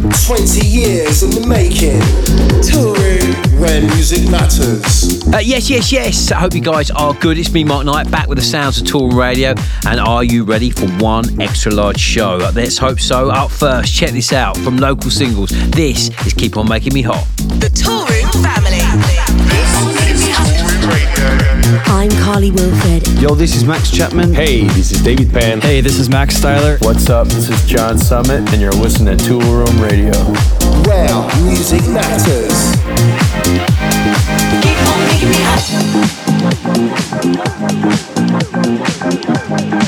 20 years in the making. Toolroom where music matters. Uh, yes, yes, yes. I hope you guys are good. It's me, Mark Knight, back with the sounds of Toolroom Radio. And are you ready for one extra large show? Let's hope so. Up first, check this out from local singles. This is Keep On Making Me Hot. The Toolroom Family. This is Toolroom Radio. I'm Carly Wilford. Yo, this is Max Chapman. Hey, this is David Pan. Hey, this is Max Styler. What's up? This is John Summit, and you're listening to Toolroom Radio. Where music matters. Keep on making me hot.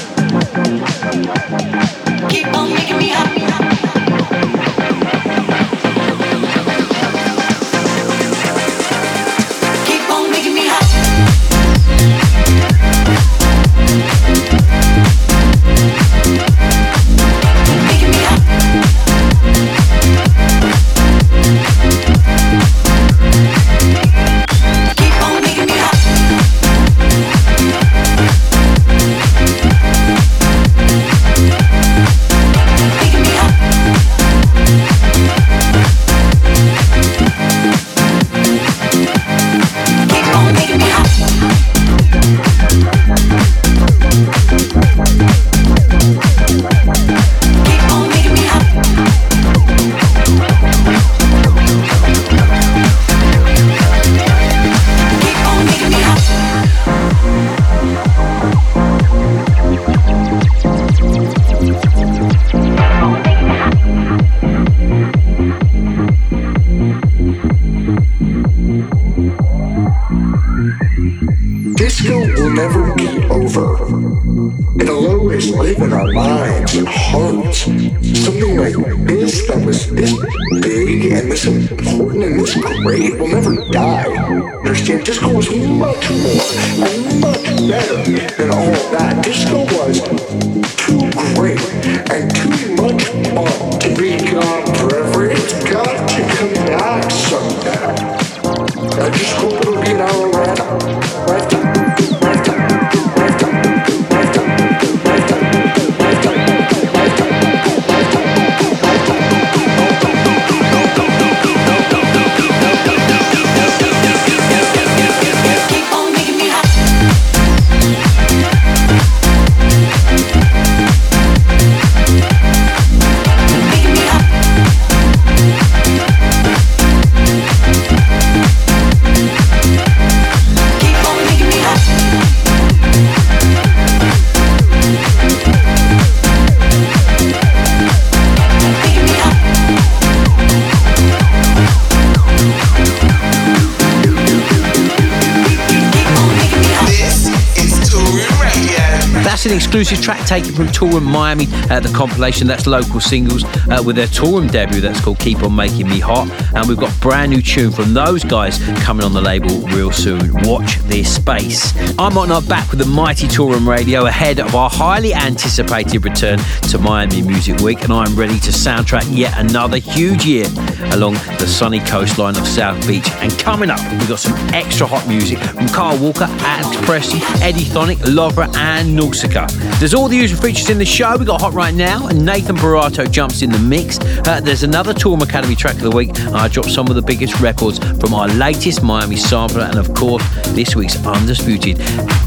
Taken from Toolroom Miami, uh, the compilation that's local singles uh, with their Toolroom debut that's called Keep On Making Me Hot. And we've got brand new tune from those guys coming on the label real soon. Watch this space. I'm not back with the mighty Toolroom Radio ahead of our highly anticipated return to Miami Music Week, and I'm ready to soundtrack yet another huge year along the sunny coastline of South Beach. And coming up, we've got some extra hot music from Kyle Walker, Alex Preston, Eddie Thoneick, Lovra, and Nausica. There's all the usual features in the show. We got Hot Right Now, and Nathan Barato jumps in the mix. Uh, there's another Toolroom Academy track of the week. I dropped some of the biggest records from our latest Miami sampler, and of course, this week's undisputed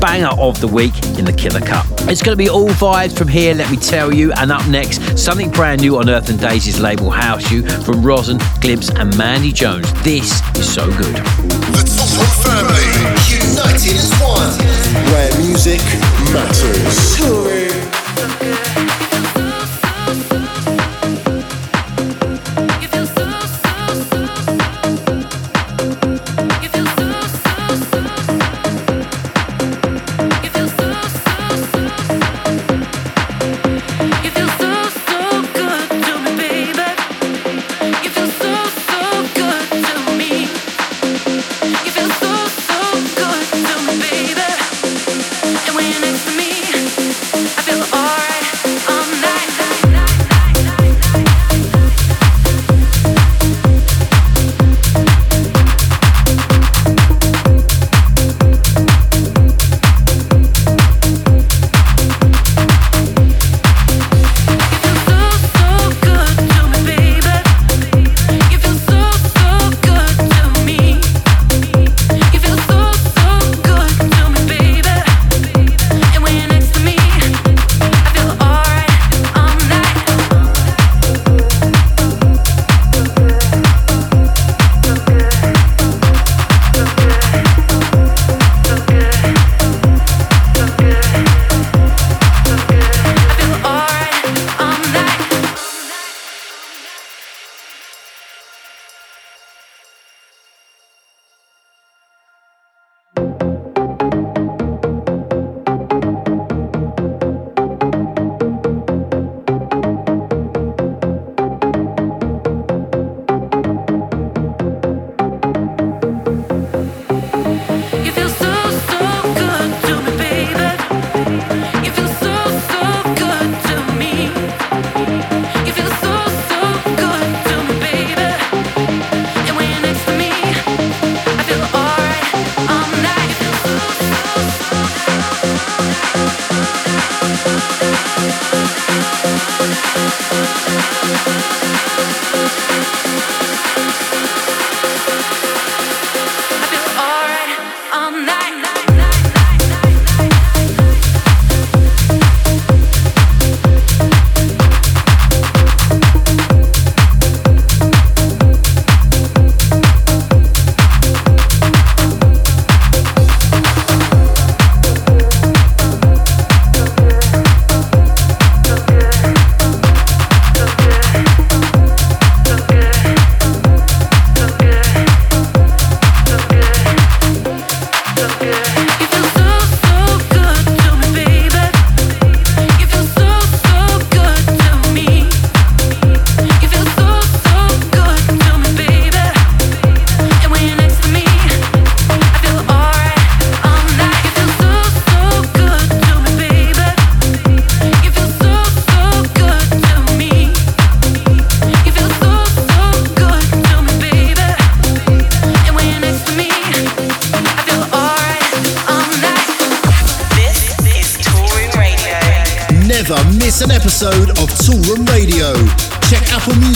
banger of the week in the Killer Cut. It's going to be all vibes from here, let me tell you. And up next, something brand new on Earth and Daisy's label HouseU from Rozzen, Glimpse, and Mandy Jones. This is so good. The Toolroom family, united as one. Where music matters. Toolroom. You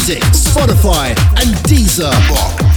Music, Spotify, and Deezer.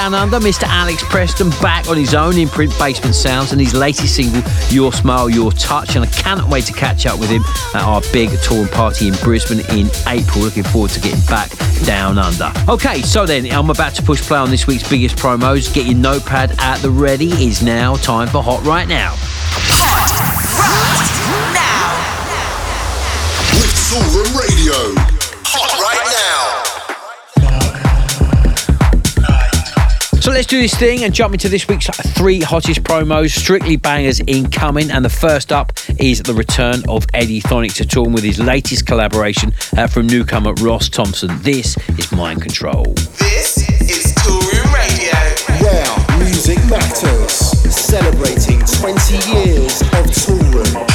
Down Under, Mr. Alex Preston, back on his own imprint Basement Sounds and his latest single, Your Smile, Your Touch. And I cannot wait to catch up with him at our big tour and party in Brisbane in April. Looking forward to getting back down under. Okay, so then I'm about to push play on this week's biggest promos. Get your notepad at the ready. Is now time for Hot Right Now. Hot right now. With Toolroom Radio. So let's do this thing and jump into this week's three hottest promos, strictly bangers incoming. And the first up is the return of Eddie Thoneick to Toolroom with his latest collaboration uh, from newcomer Ross Thomson. This is Mind Control. This is Toolroom Radio. Where music matters. Celebrating 20 years of Toolroom. That's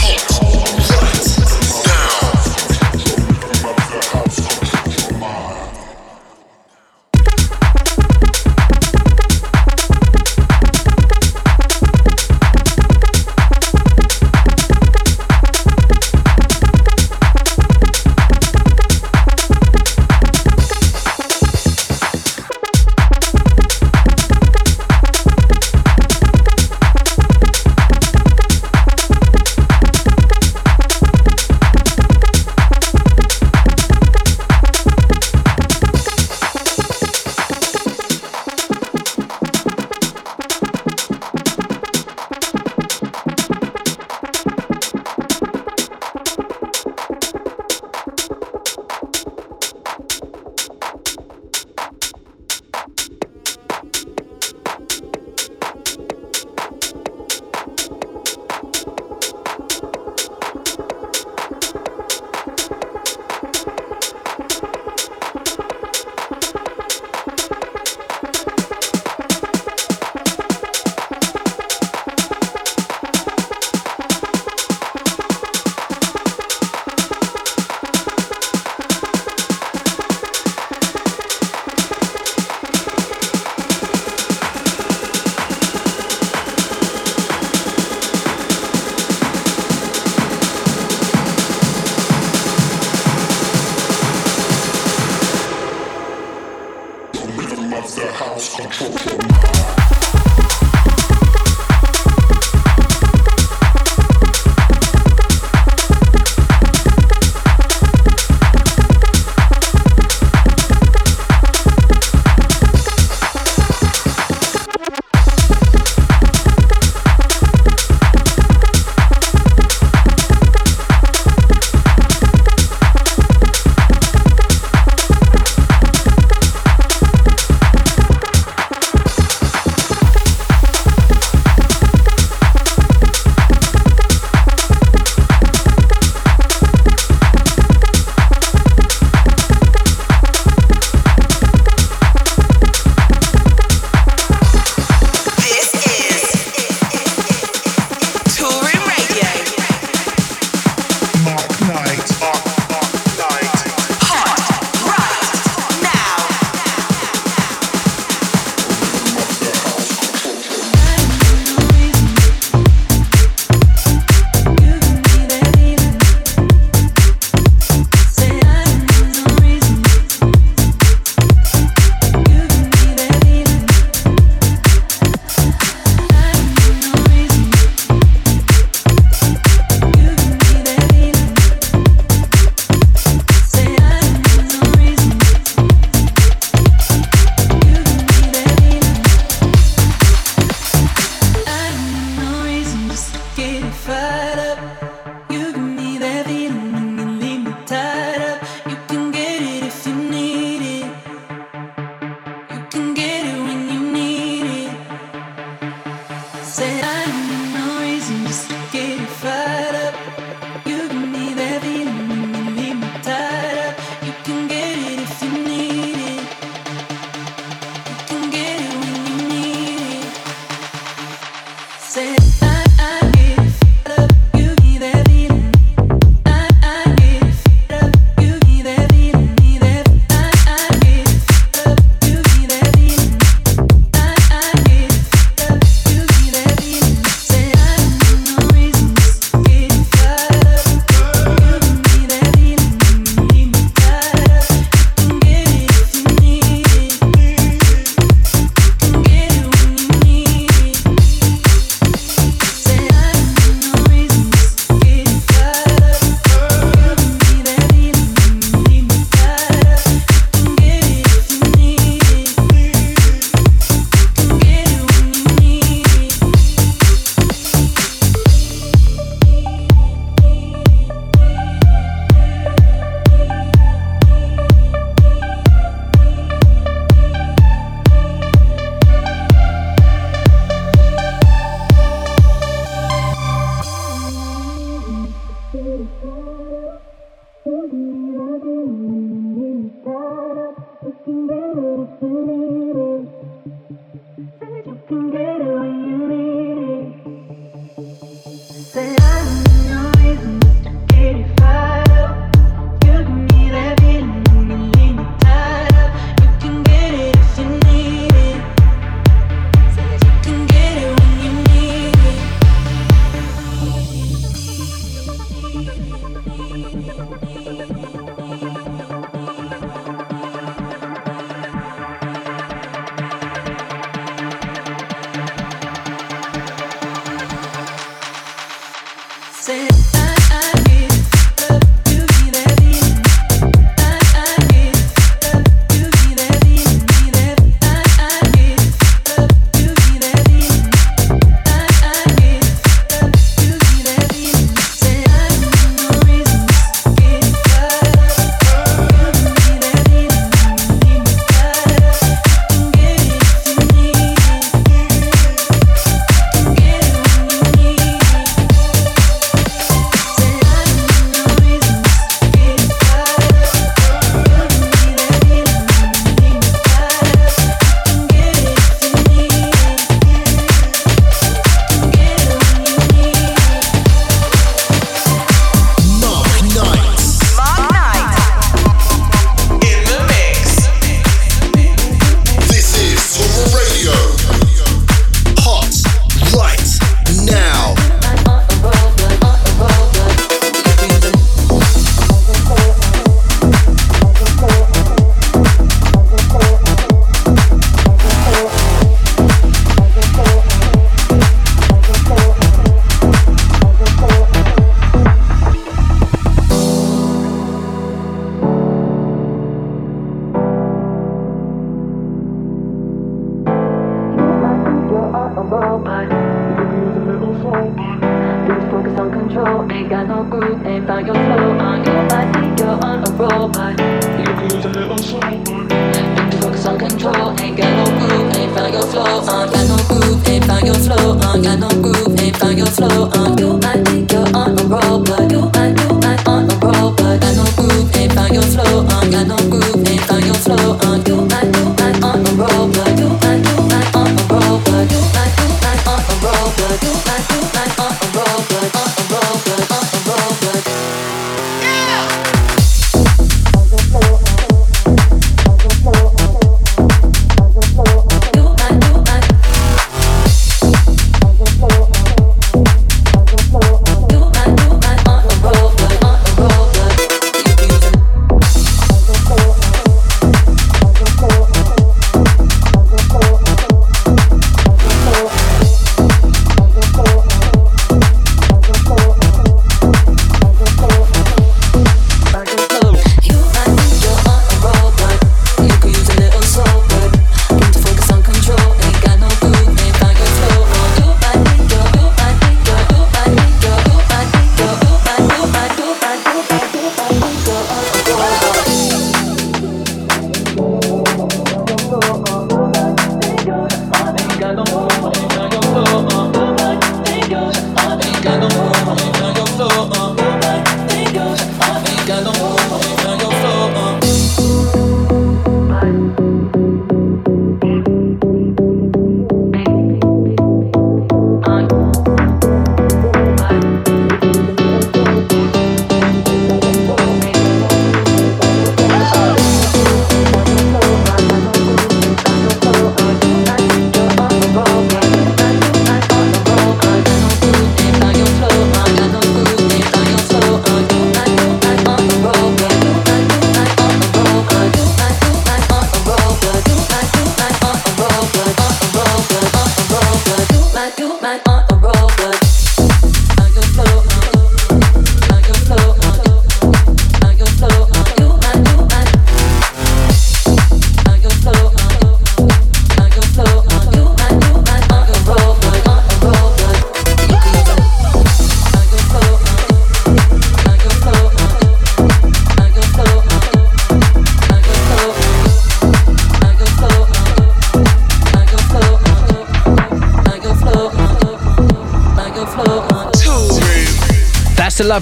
control. Ain't got no groove, ain't found your flow. On your body, you're on a roll, but you cruise a little slow. Need to focus on control. Ain't got no groove, ain't found your flow. On got no groove, ain't found your flow. On got no groove, ain't found your flow. On your body.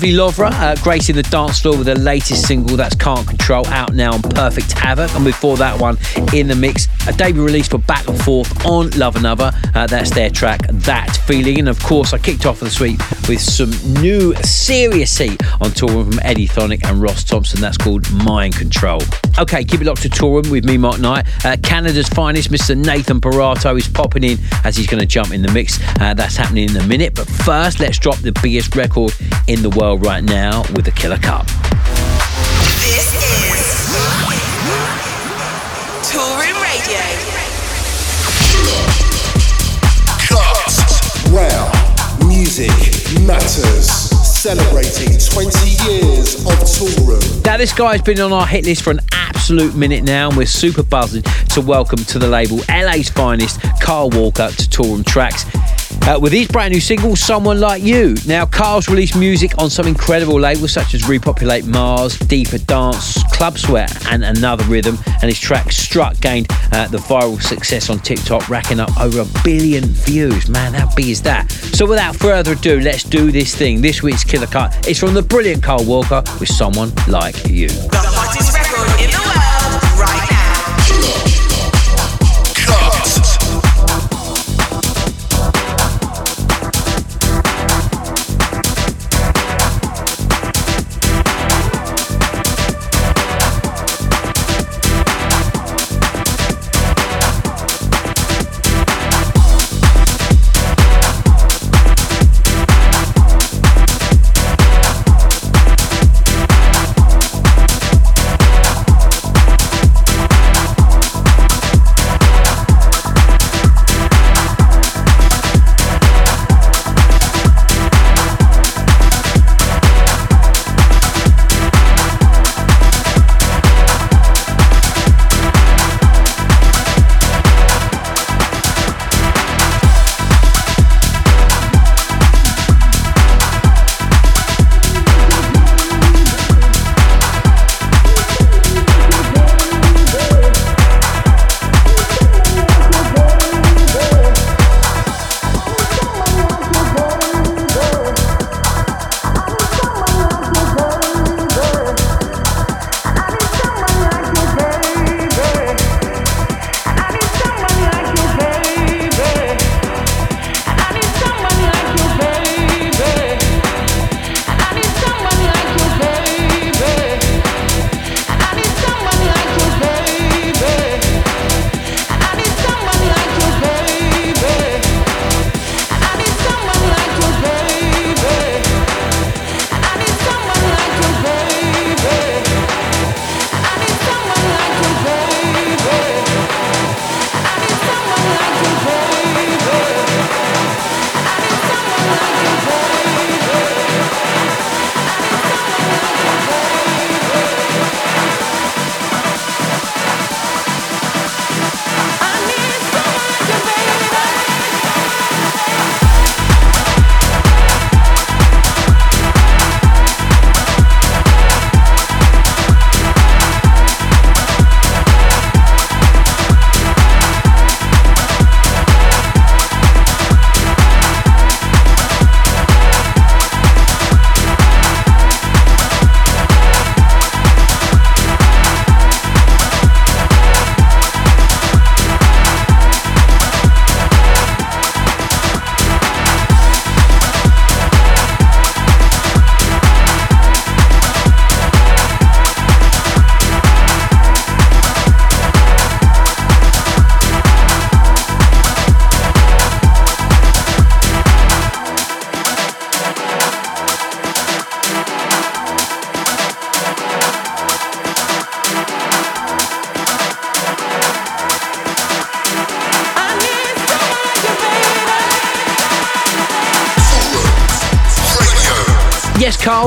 Lovely Lovra, uh, gracing the dance floor with the latest single that's Can't Control, out now on Perfect Havoc. And before that one, in the mix, a debut release for Back N Fourth on Love & Other. Uh, that's their track, That Feeling. And of course, I kicked off the week with some new serious heat on Toolroom from Eddie Thoneick and Ross Thomson. That's called Mind Control. Okay, keep it locked to Toolroom with me, Mark Knight. Uh, Canada's finest, Mr. Nathan Barato, is popping in as he's going to jump in the mix. Uh, that's happening in a minute. But first, let's drop the biggest record in the world right now with the Killer Cut. This is Toolroom Radio. Wow, music matters. Celebrating 20 years of Toolroom. Now, this guy's been on our hit list for an absolute minute now, and we're super buzzing to welcome to the label LA's finest, Kyle Walker, to Toolroom Trax. Uh, with his brand new single, Someone Like You. Now, Kyle's released music on some incredible labels such as Repopulate Mars, Deeper Dance, Club Sweat, and Another Rhythm. And his track Struck gained uh, the viral success on TikTok, racking up over a billion views. Man, how big is that? So, without further ado, let's do this thing. This week's Killer Cut is from the brilliant Kyle Walker with Someone Like You.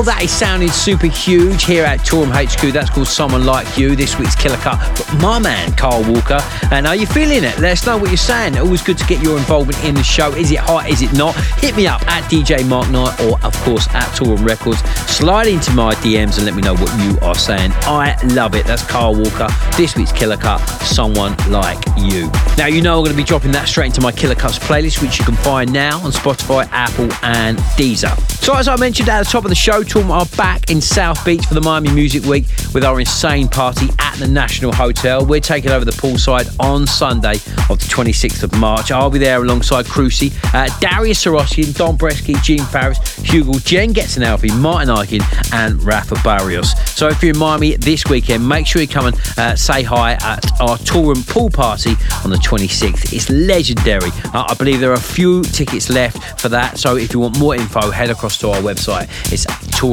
Yes, Is sounding super huge here at Toolroom HQ. That's called Someone Like You, this week's Killer Cut. But my man, Kyle Walker, and are you feeling it? Let us know what you're saying. Always good to get your involvement in the show. Is it hot? Is it not? Hit me up at DJ Mark Knight or, of course, at Toolroom Records. Slide into my DMs and let me know what you are saying. I love it. That's Kyle Walker. This week's Killer Cut, Someone Like You. Now, you know I'm going to be dropping that straight into my Killer Cuts playlist, which you can find now on Spotify, Apple, and Deezer. So, as I mentioned at the top of the show, Toolroom are back in South Beach for the Miami Music Week with our insane party at the National Hotel. We're taking over the poolside on Sunday of the 26th of March. I'll be there alongside Crusy, uh, Darius Syrossian, Don Bresky, Gene Farris, Hugo, Jen Getson Alfie, Martin Ikin, and Rafa Barrios. So if you're in Miami this weekend, make sure you come and uh, say hi at our Toolroom pool party on the 26th. It's legendary. Uh, I believe there are a few tickets left for that. So if you want more info, head across to our website. It's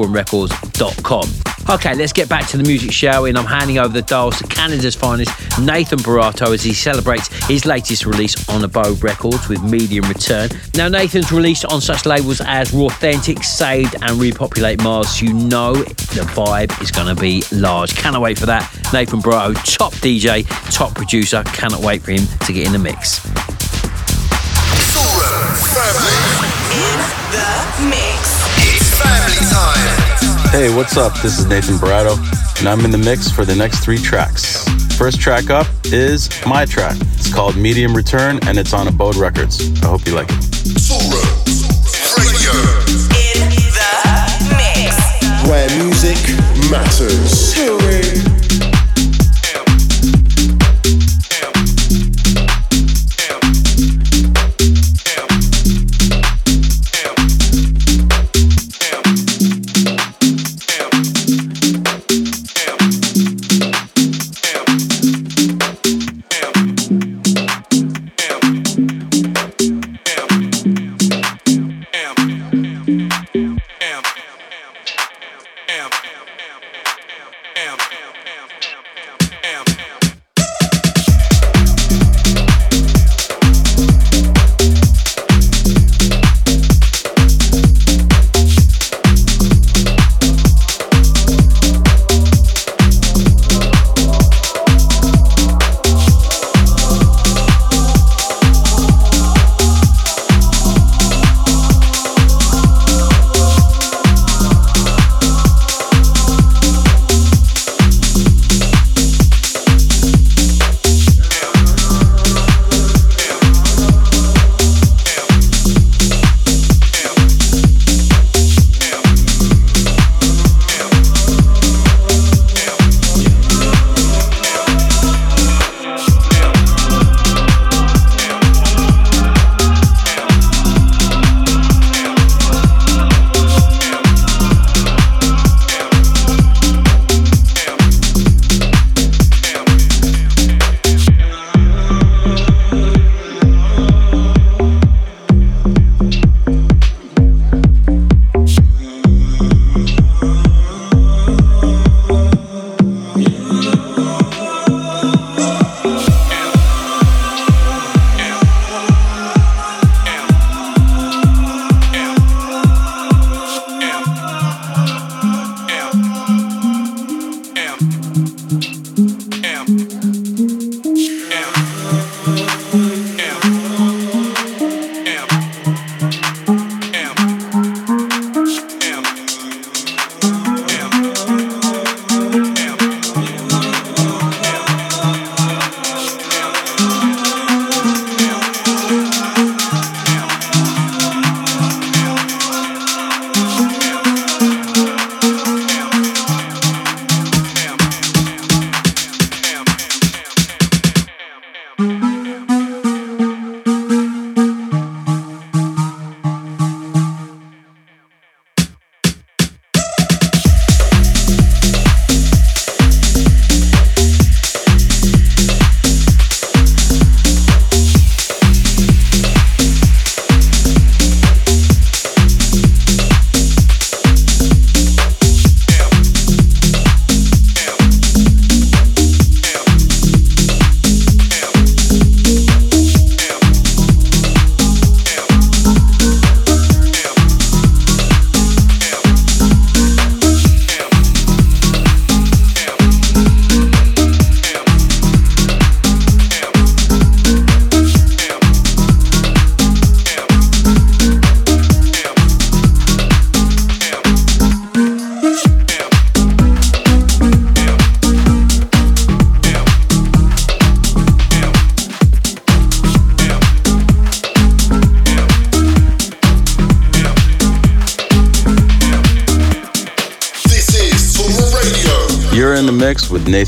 toolroomrecords.com. Okay, let's get back to the music, we? And I'm handing over the dials to Canada's finest, Nathan Barato, as he celebrates his latest release on Abode Records with Medium Return. Now, Nathan's released on such labels as Authentic, Saved, and Repopulate Mars. You know the vibe is going to be large. Cannot wait for that. Nathan Barato, top DJ, top producer. Cannot wait for him to get in the mix. In the mix. It's family time. Hey, what's up? This is Nathan Barato, and I'm in the mix for the next three tracks. First track up is my track. It's called Medium Return, and it's on Abode Records. I hope you like it. Radio. In the mix. Where music matters. in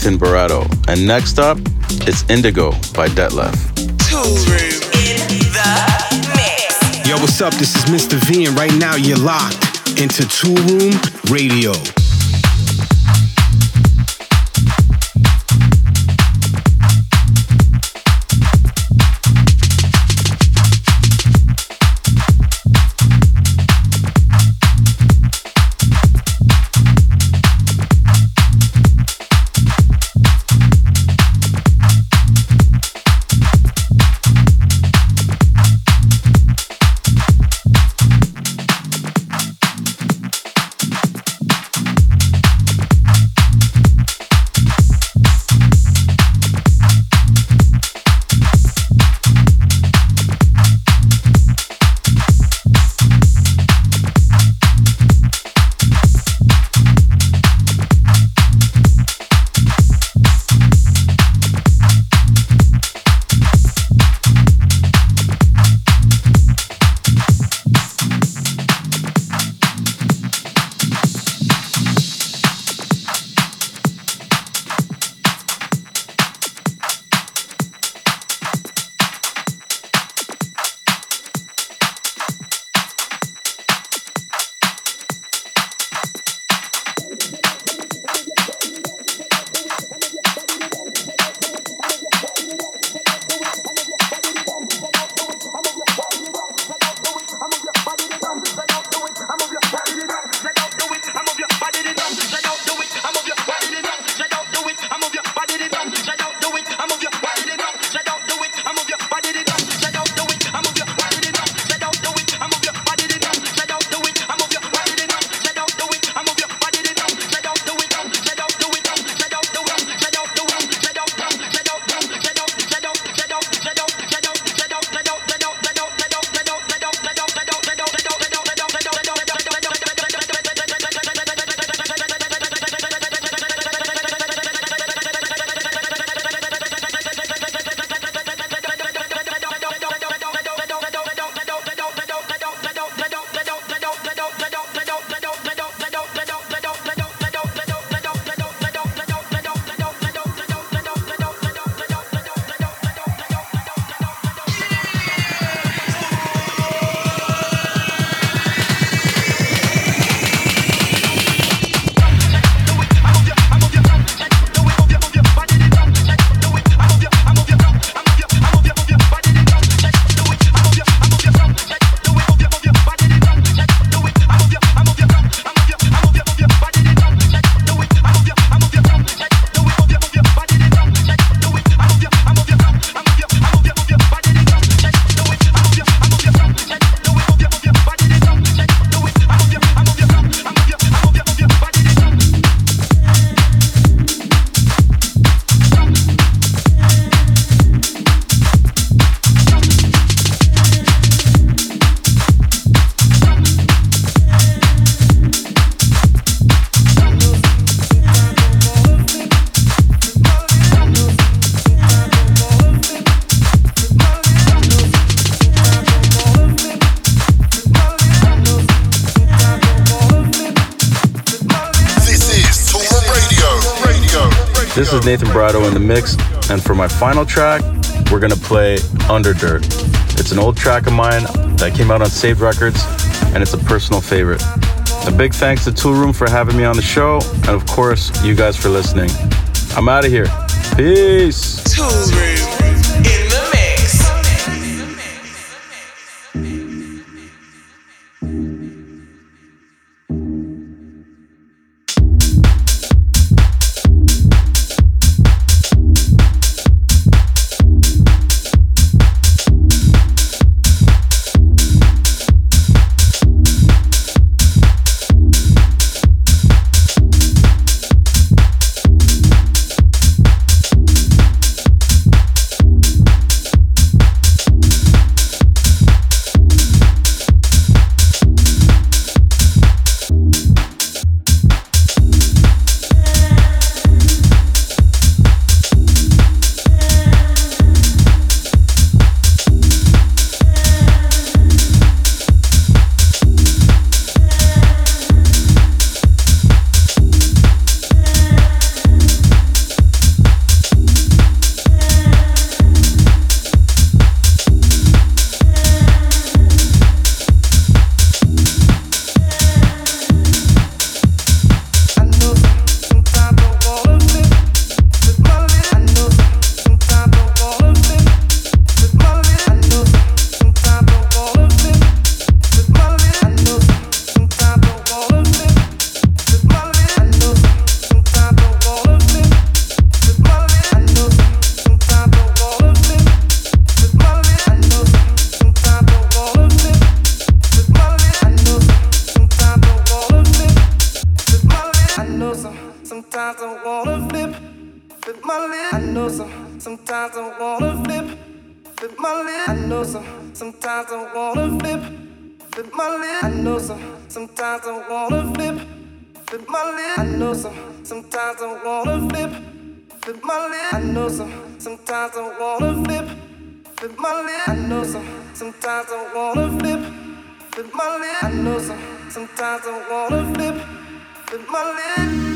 mix Barato. And next up, it's Indigo by Detlef. Yo, what's up? This is Mr. V, and right now you're locked into Toolroom Radio. For my final track, we're gonna play Under Dirt. It's an old track of mine that came out on Saved Records, and it's a personal favorite. A big thanks to Toolroom for having me on the show, and of course, you guys for listening. I'm out of here. Peace. Sometimes I wanna flip, flip my lip. I know some. Sometimes I wanna flip, flip my lip. I know some. Sometimes I wanna flip, flip my lip. I know some. Sometimes I wanna flip, flip my lip. I know some. Sometimes I wanna flip, flip my lip.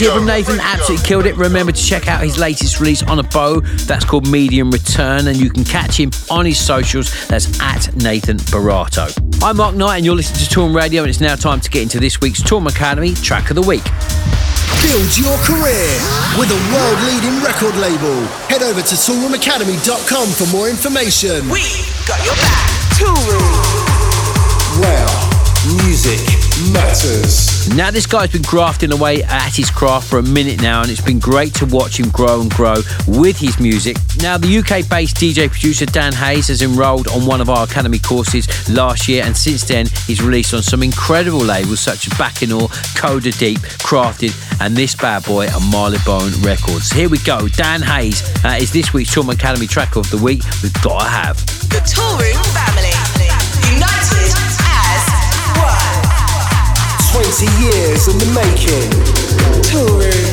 Radio. Great to hear from Nathan. Absolutely killed it. Remember to check out his latest release on ABODE. That's called Medium Return, and you can catch him on his socials. That's at Nathan Barato. I'm Mark Knight, and you're listening to Toolroom Radio, and it's now time to get into this week's Toolroom Academy track of the week. Build your career with a world leading record label. Head over to toolroomacademy.com for more information. We got your back. Two room. Where music matters. Now, this guy's been grafting away at his craft for a minute now, and it's been great to watch him grow and grow with his music. Now, the UK based DJ producer Dan Hayes has enrolled on one of our Academy courses last year, and since then, he's released on some incredible labels such as Bacchanal, Coda Deep, Crafted, and this bad boy on Marylebone Records. Here we go. Dan Hayes uh, is this week's Toolroom Academy track of the week. We've got to have. The Toolroom family. United 20 years in the making. Toolroom.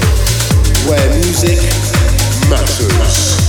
Where music matters.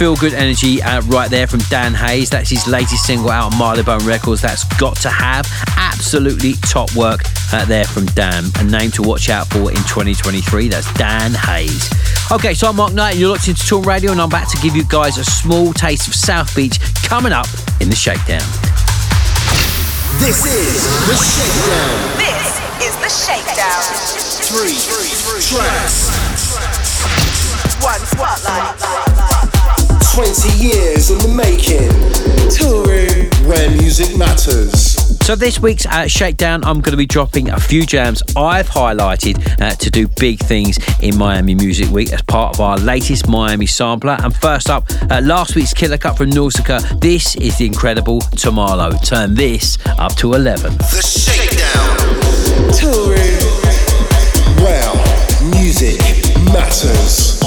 Feel good energy uh, right there from Dan Hayes. That's his latest single out on Marylebone Records. That's got to have absolutely top work uh, there from Dan. A name to watch out for in 2023. That's Dan Hayes. Okay, so I'm Mark Knight, and you're locked into Toolroom Radio, and I'm about to give you guys a small taste of South Beach coming up in the Shakedown. This is the Shakedown. This is the Shakedown. Three tracks, One spotlight. 20 years in the making. Toolroom, where music matters. So this week's uh, Shakedown, I'm going to be dropping a few jams I've highlighted uh, to do big things in Miami Music Week as part of our latest Miami sampler. And first up, uh, last week's Killer Cut from Nausica. This is the incredible Tomalo. Turn this up to 11. The Shakedown. Toolroom, where music matters.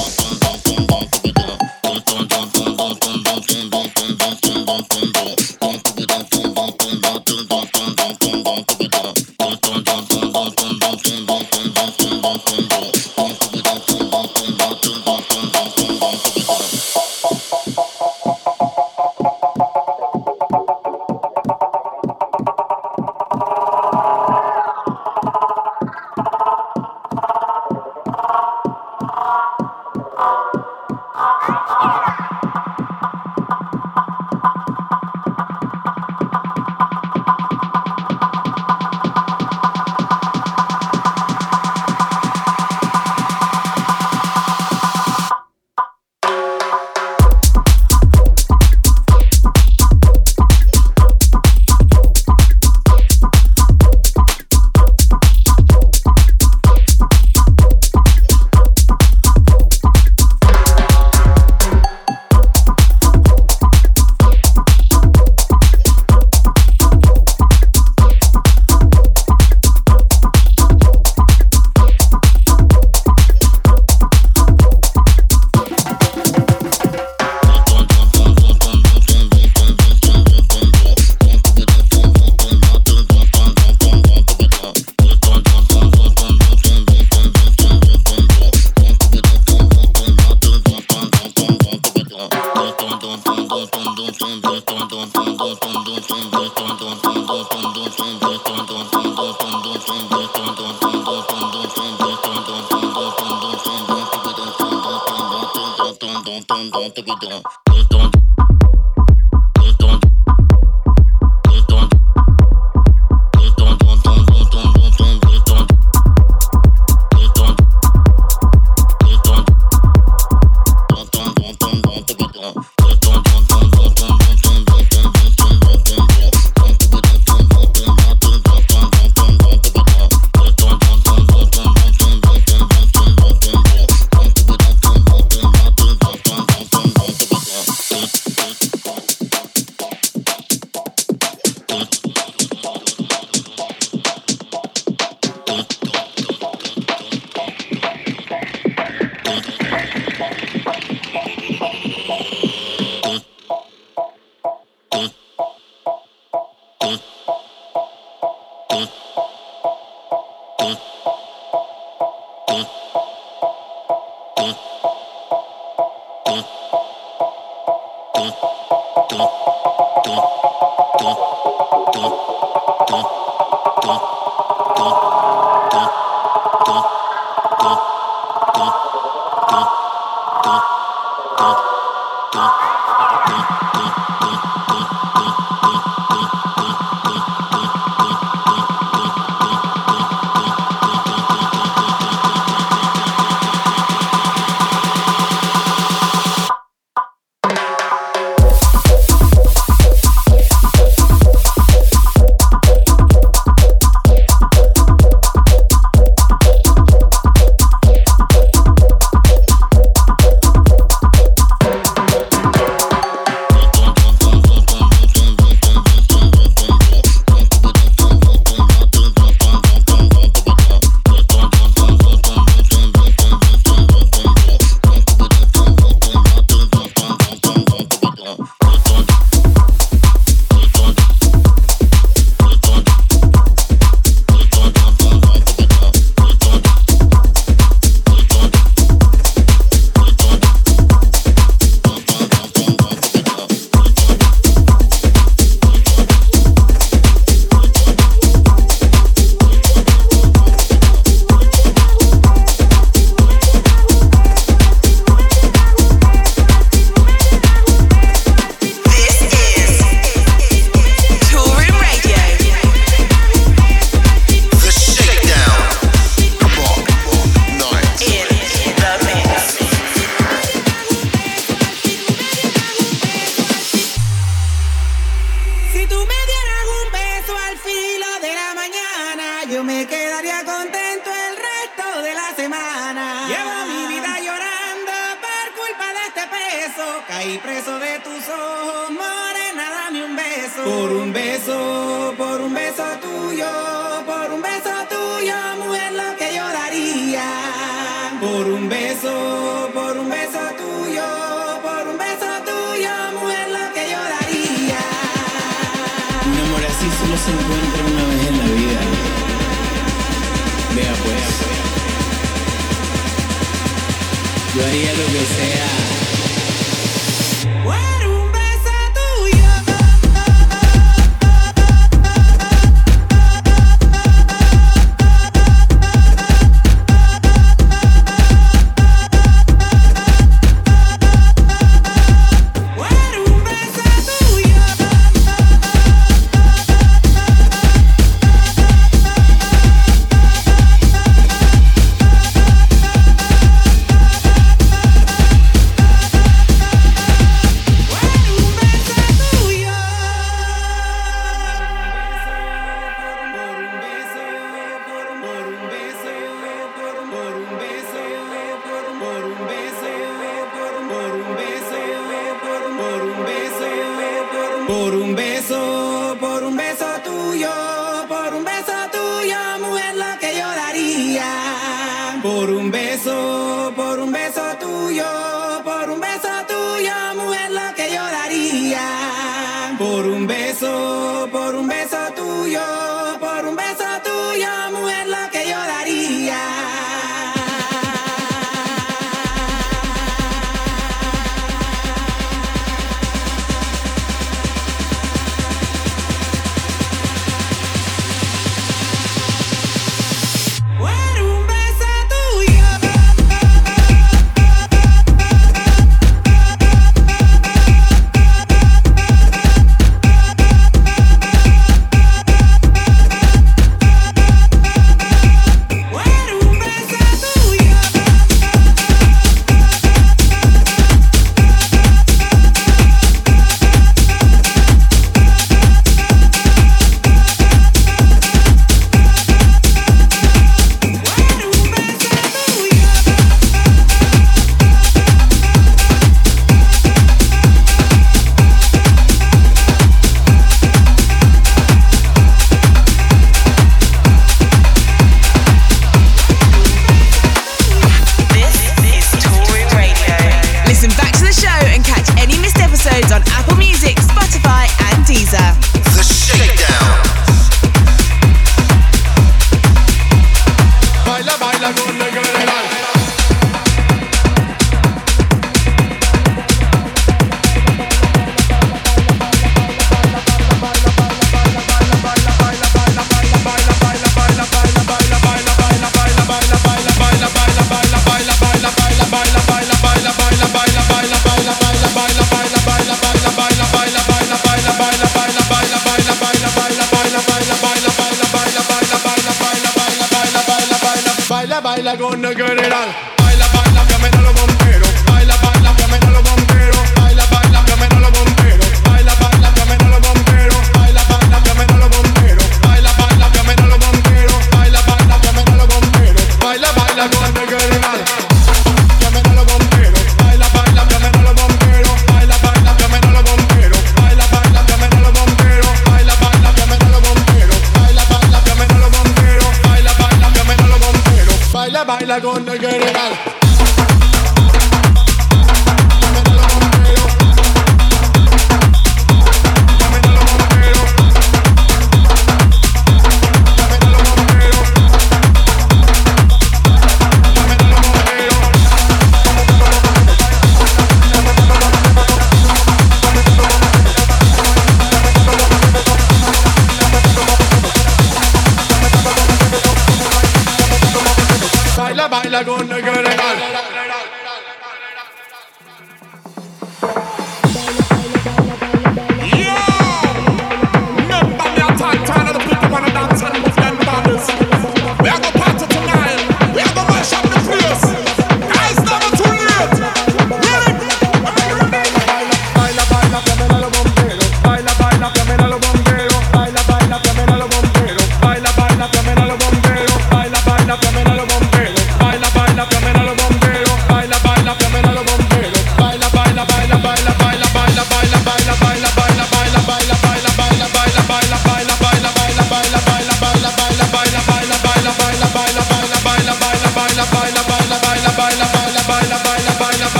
Episodes on Apple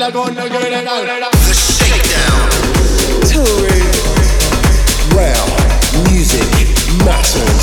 The Shakedown. Touring. Rail. Music. Matters.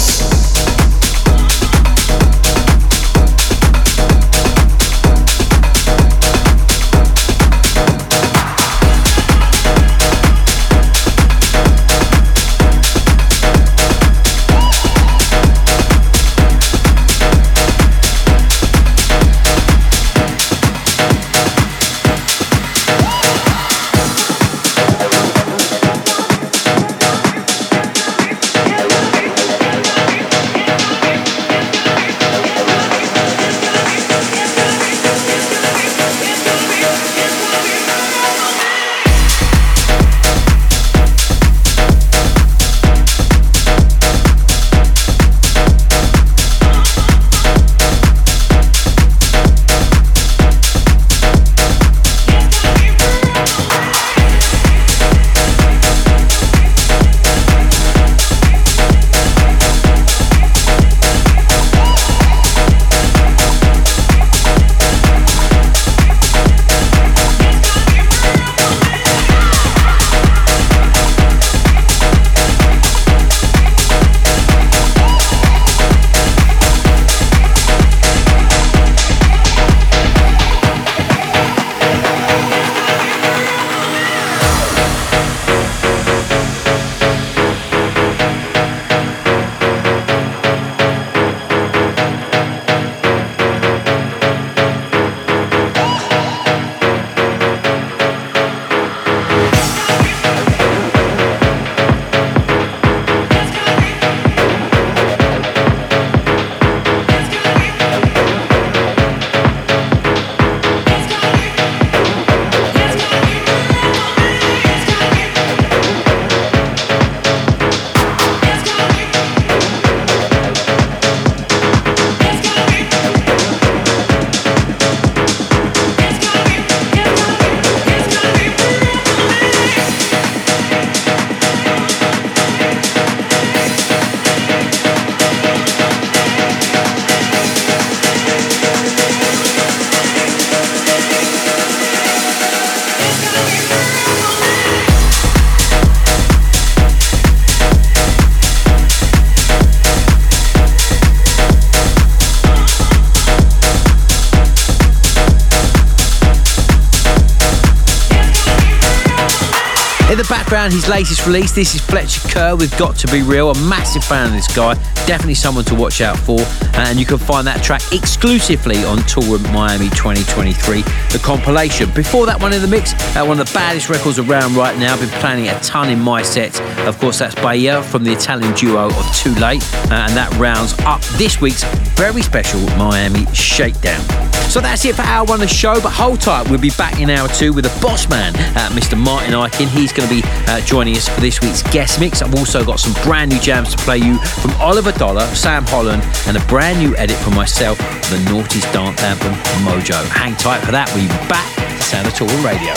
His latest release. This is Fletcher Kerr with Got to Be Real. A massive fan of this guy. Definitely someone to watch out for. And you can find that track exclusively on Toolroom Miami 2023, the compilation. Before that one in the mix, uh, one of the baddest records around right now. I've Been planning a ton in my set. Of course, that's Bahia from the Italian duo of Too Late. Uh, and that rounds up this week's very special Miami Shakedown. So that's it for hour one of the show, but hold tight, we'll be back in hour two with a boss man, uh, Mr. Martin Ikin. He's going to be uh, joining us for this week's guest mix. I've also got some brand new jams to play you from Oliver Dollar, Sam Holland, and a brand new edit from myself, the Naughty's dance anthem, Mojo. Hang tight for that, we'll be back to Sound of Toolroom Radio.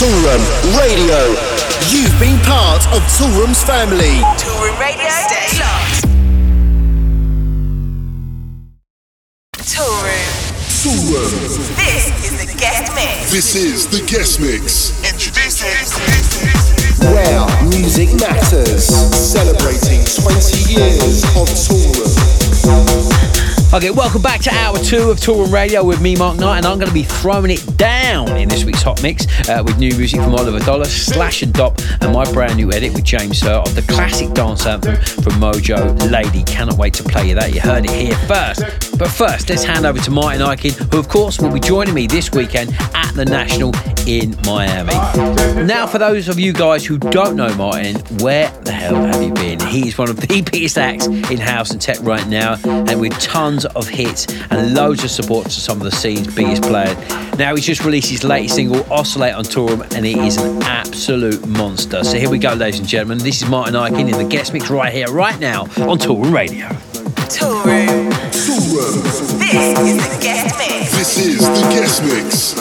Toolroom Radio. You've been part of Toolroom's family. Toolroom Radio. Toolroom. Toolroom. This is the guest mix. This is the guest mix. Introducing. Where music matters. Celebrating 20 years of Toolroom. Okay, welcome back to hour two of Toolroom Radio with me, Mark Knight, and I'm going to be throwing it down in this week's Hot Mix uh, with new music from Oliver Dollar, Slash and Dop, and my brand new edit with James Sir of the classic dance anthem from Modjo Lady. Cannot wait to play you that. You heard it here first. But first, let's hand over to Martin Ikin, who, of course, will be joining me this weekend at the National in Miami. Now, for those of you guys who don't know Martin, where the hell have you been? He's one of the biggest acts in house and tech right now, and with tons of hits and loads of support to some of the scene's biggest players. Now, he's just released his latest single, Oscillate on Toolroom, and it is an absolute monster. So here we go, ladies and gentlemen. This is Martin Ikin in the guest mix right here, right now on Toolroom Radio. Toolroom. Toolroom. This is the guest mix. This is the guest mix.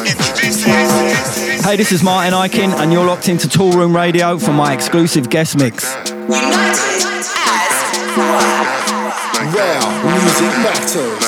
Hey, this is Martin Ikin, and you're locked into Toolroom Radio for my exclusive guest mix. United as one. Real music matters.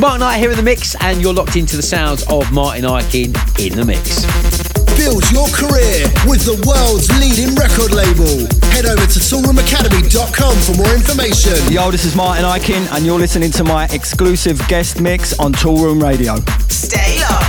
Martin Knight here in the mix, and you're locked into the sounds of Martin Ikin in the mix. Build your career with the world's leading record label. Head over to toolroomacademy.com for more information. Yo, this is Martin Ikin, and you're listening to my exclusive guest mix on Toolroom Radio. Stay locked.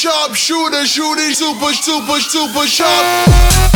Super, super. Super sharp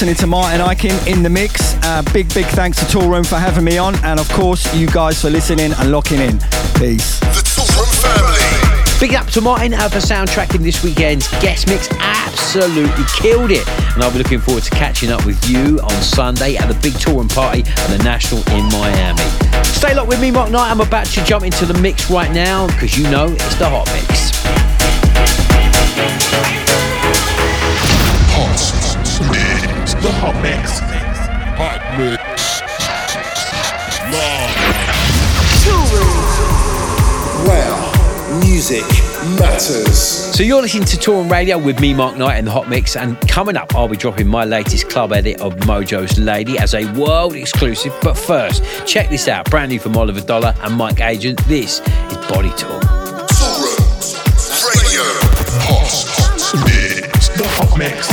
listening to Martin Ikin in the mix. Uh, big, big thanks to Toolroom for having me on, and of course, you guys for listening and locking in. Peace. The Toolroom family. Big up to Martin for soundtracking this weekend's guest mix. Absolutely killed it. And I'll be looking forward to catching up with you on Sunday at the big Toolroom party at the National in Miami. Stay locked with me, Mark Knight. I'm about to jump into the mix right now because you know it's the hot mix. The Hot Mix. Hot Mix. Live. Well, music matters. So you're listening to Toolroom Radio with me, Mark Knight, and the Hot Mix. And coming up, I'll be dropping my latest club edit of Modjo's Lady as a world exclusive. But first, check this out. Brand new from Oliver Dollar and Mike Agent. This is Body Talk. Toolroom Radio. Hot Mix. The Hot Mix.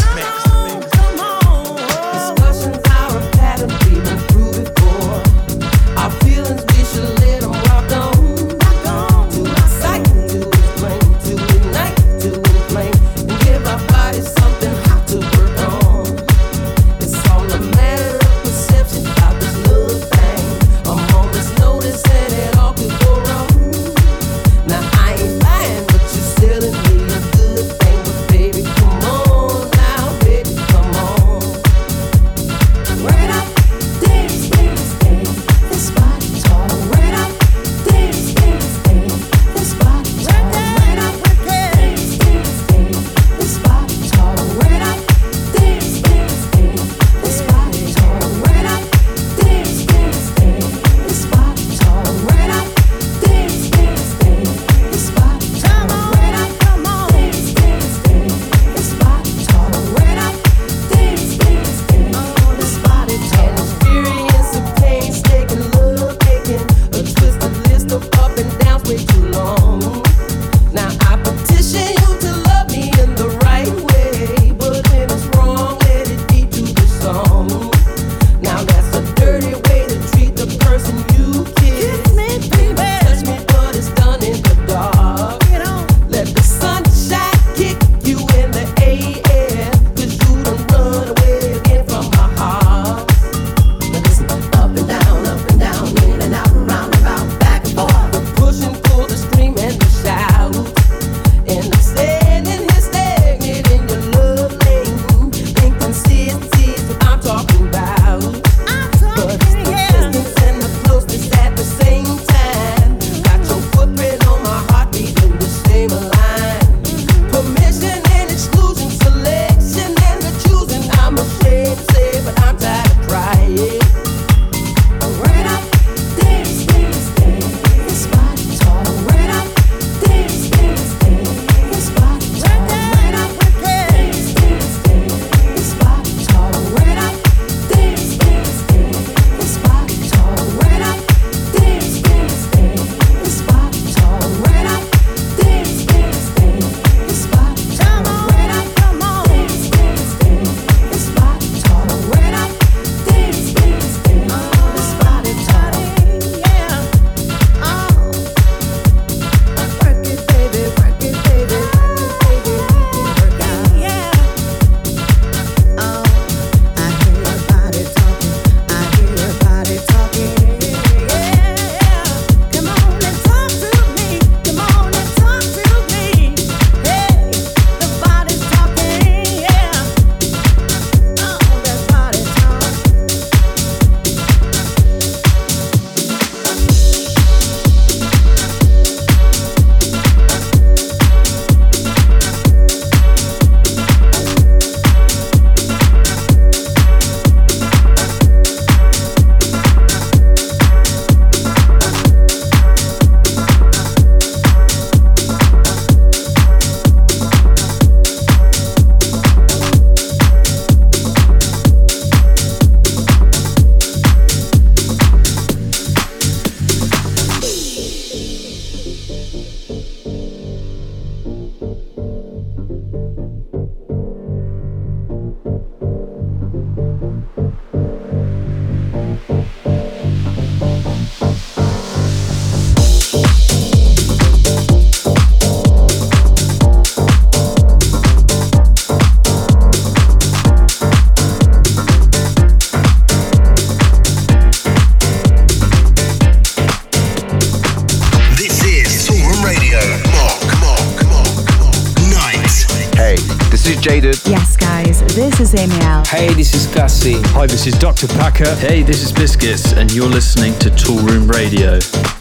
This is Dr. Packer. Hey, this is Biscits, and you're listening to Toolroom Radio.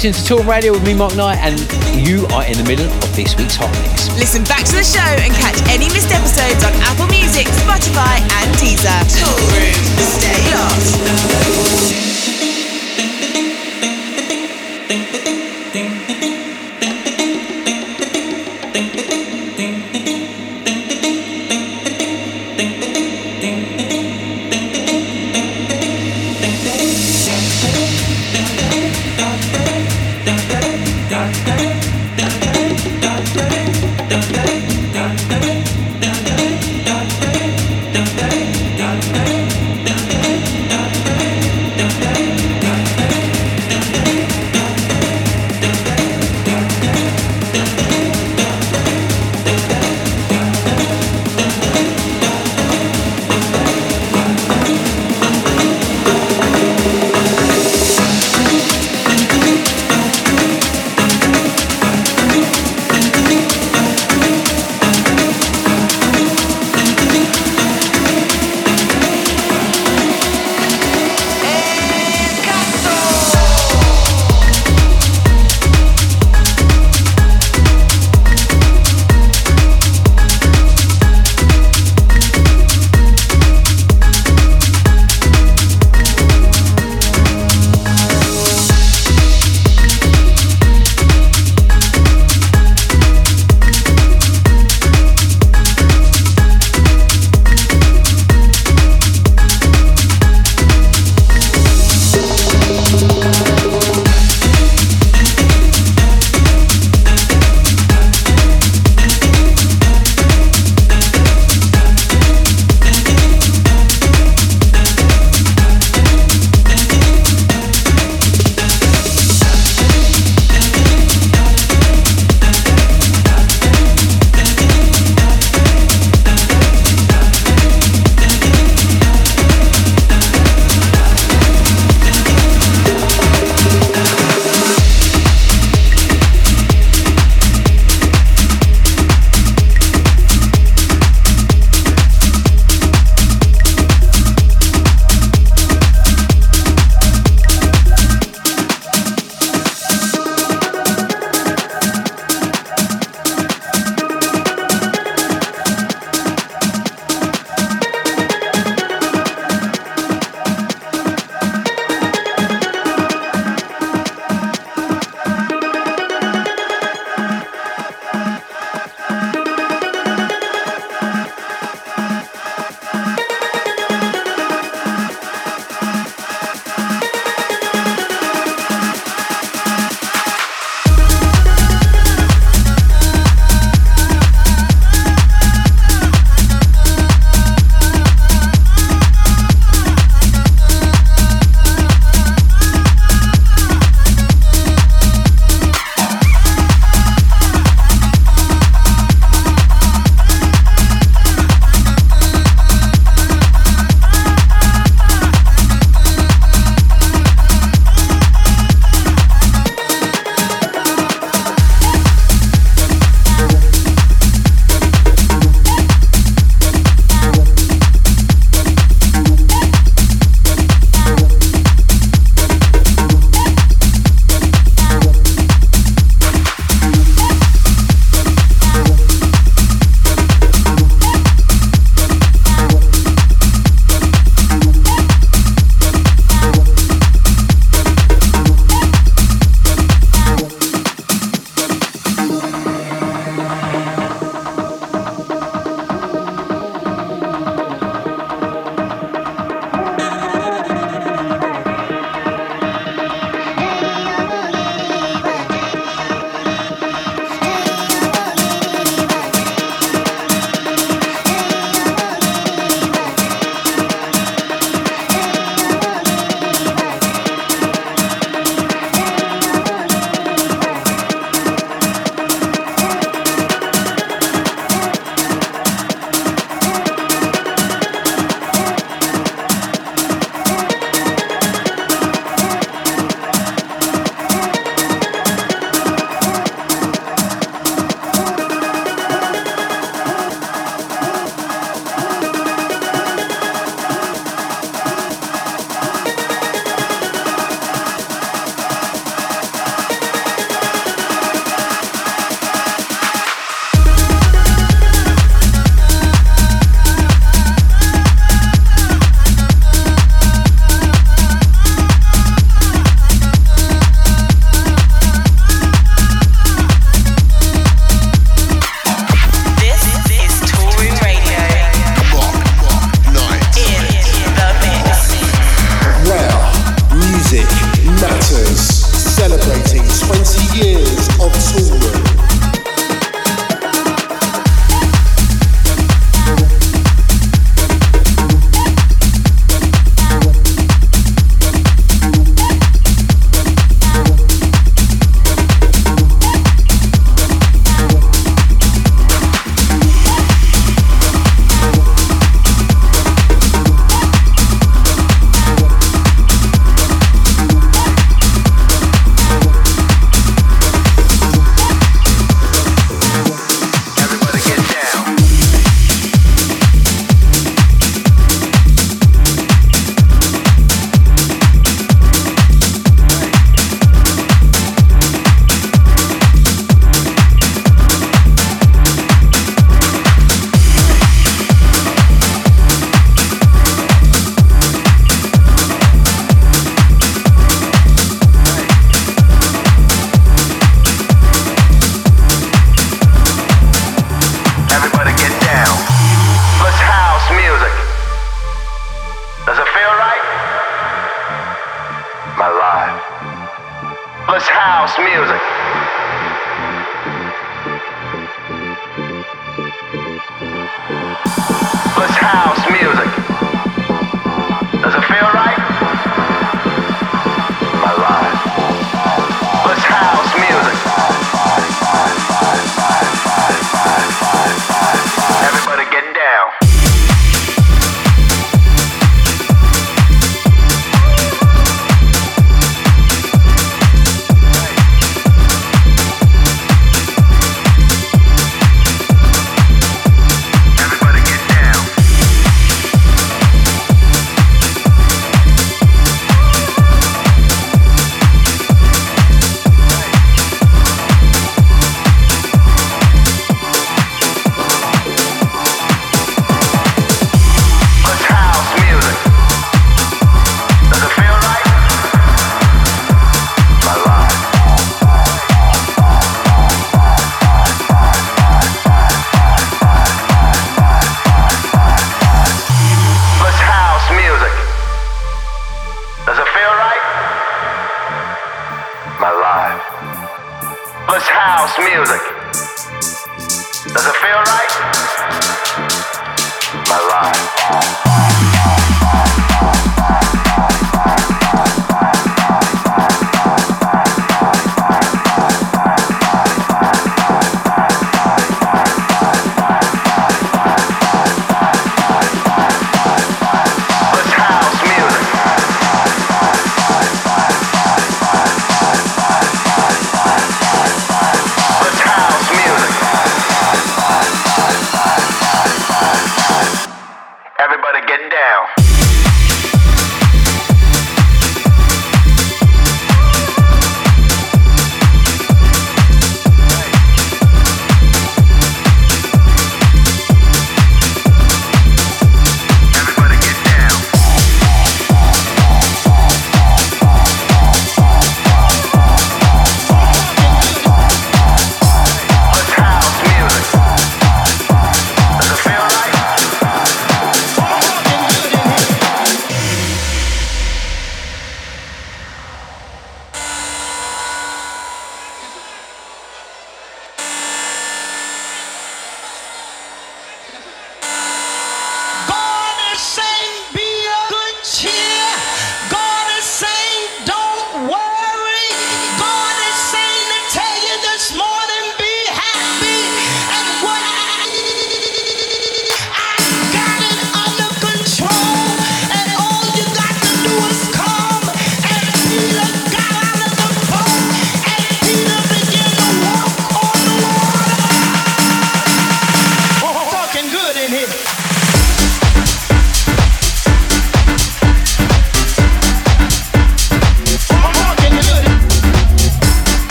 Locked into Toolroom Radio with me, Mark Knight, and you are in the middle of this week's Hot Mix. Listen back to the show and catch any missed episodes on Apple Music, Spotify, and Deezer.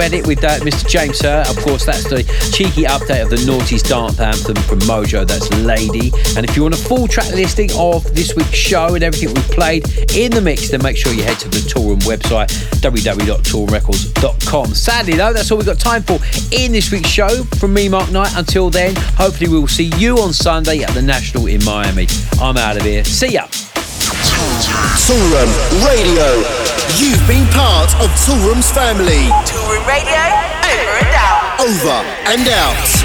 Edit with uh, Mr. James Sir. Of course, that's the cheeky update of the Naughty's dance anthem from Modjo. That's Lady. And if you want a full track listing of this week's show and everything we've played in the mix, then make sure you head to the Toolroom website, www.toolroomrecords.com. Sadly, though, that's all we've got time for in this week's show. From me, Mark Knight. Until then, hopefully we'll see you on Sunday at the National in Miami. I'm out of here. See ya. Toolroom Radio. You've been part of Toolroom's family. Toolroom Radio, over and out. Over and out.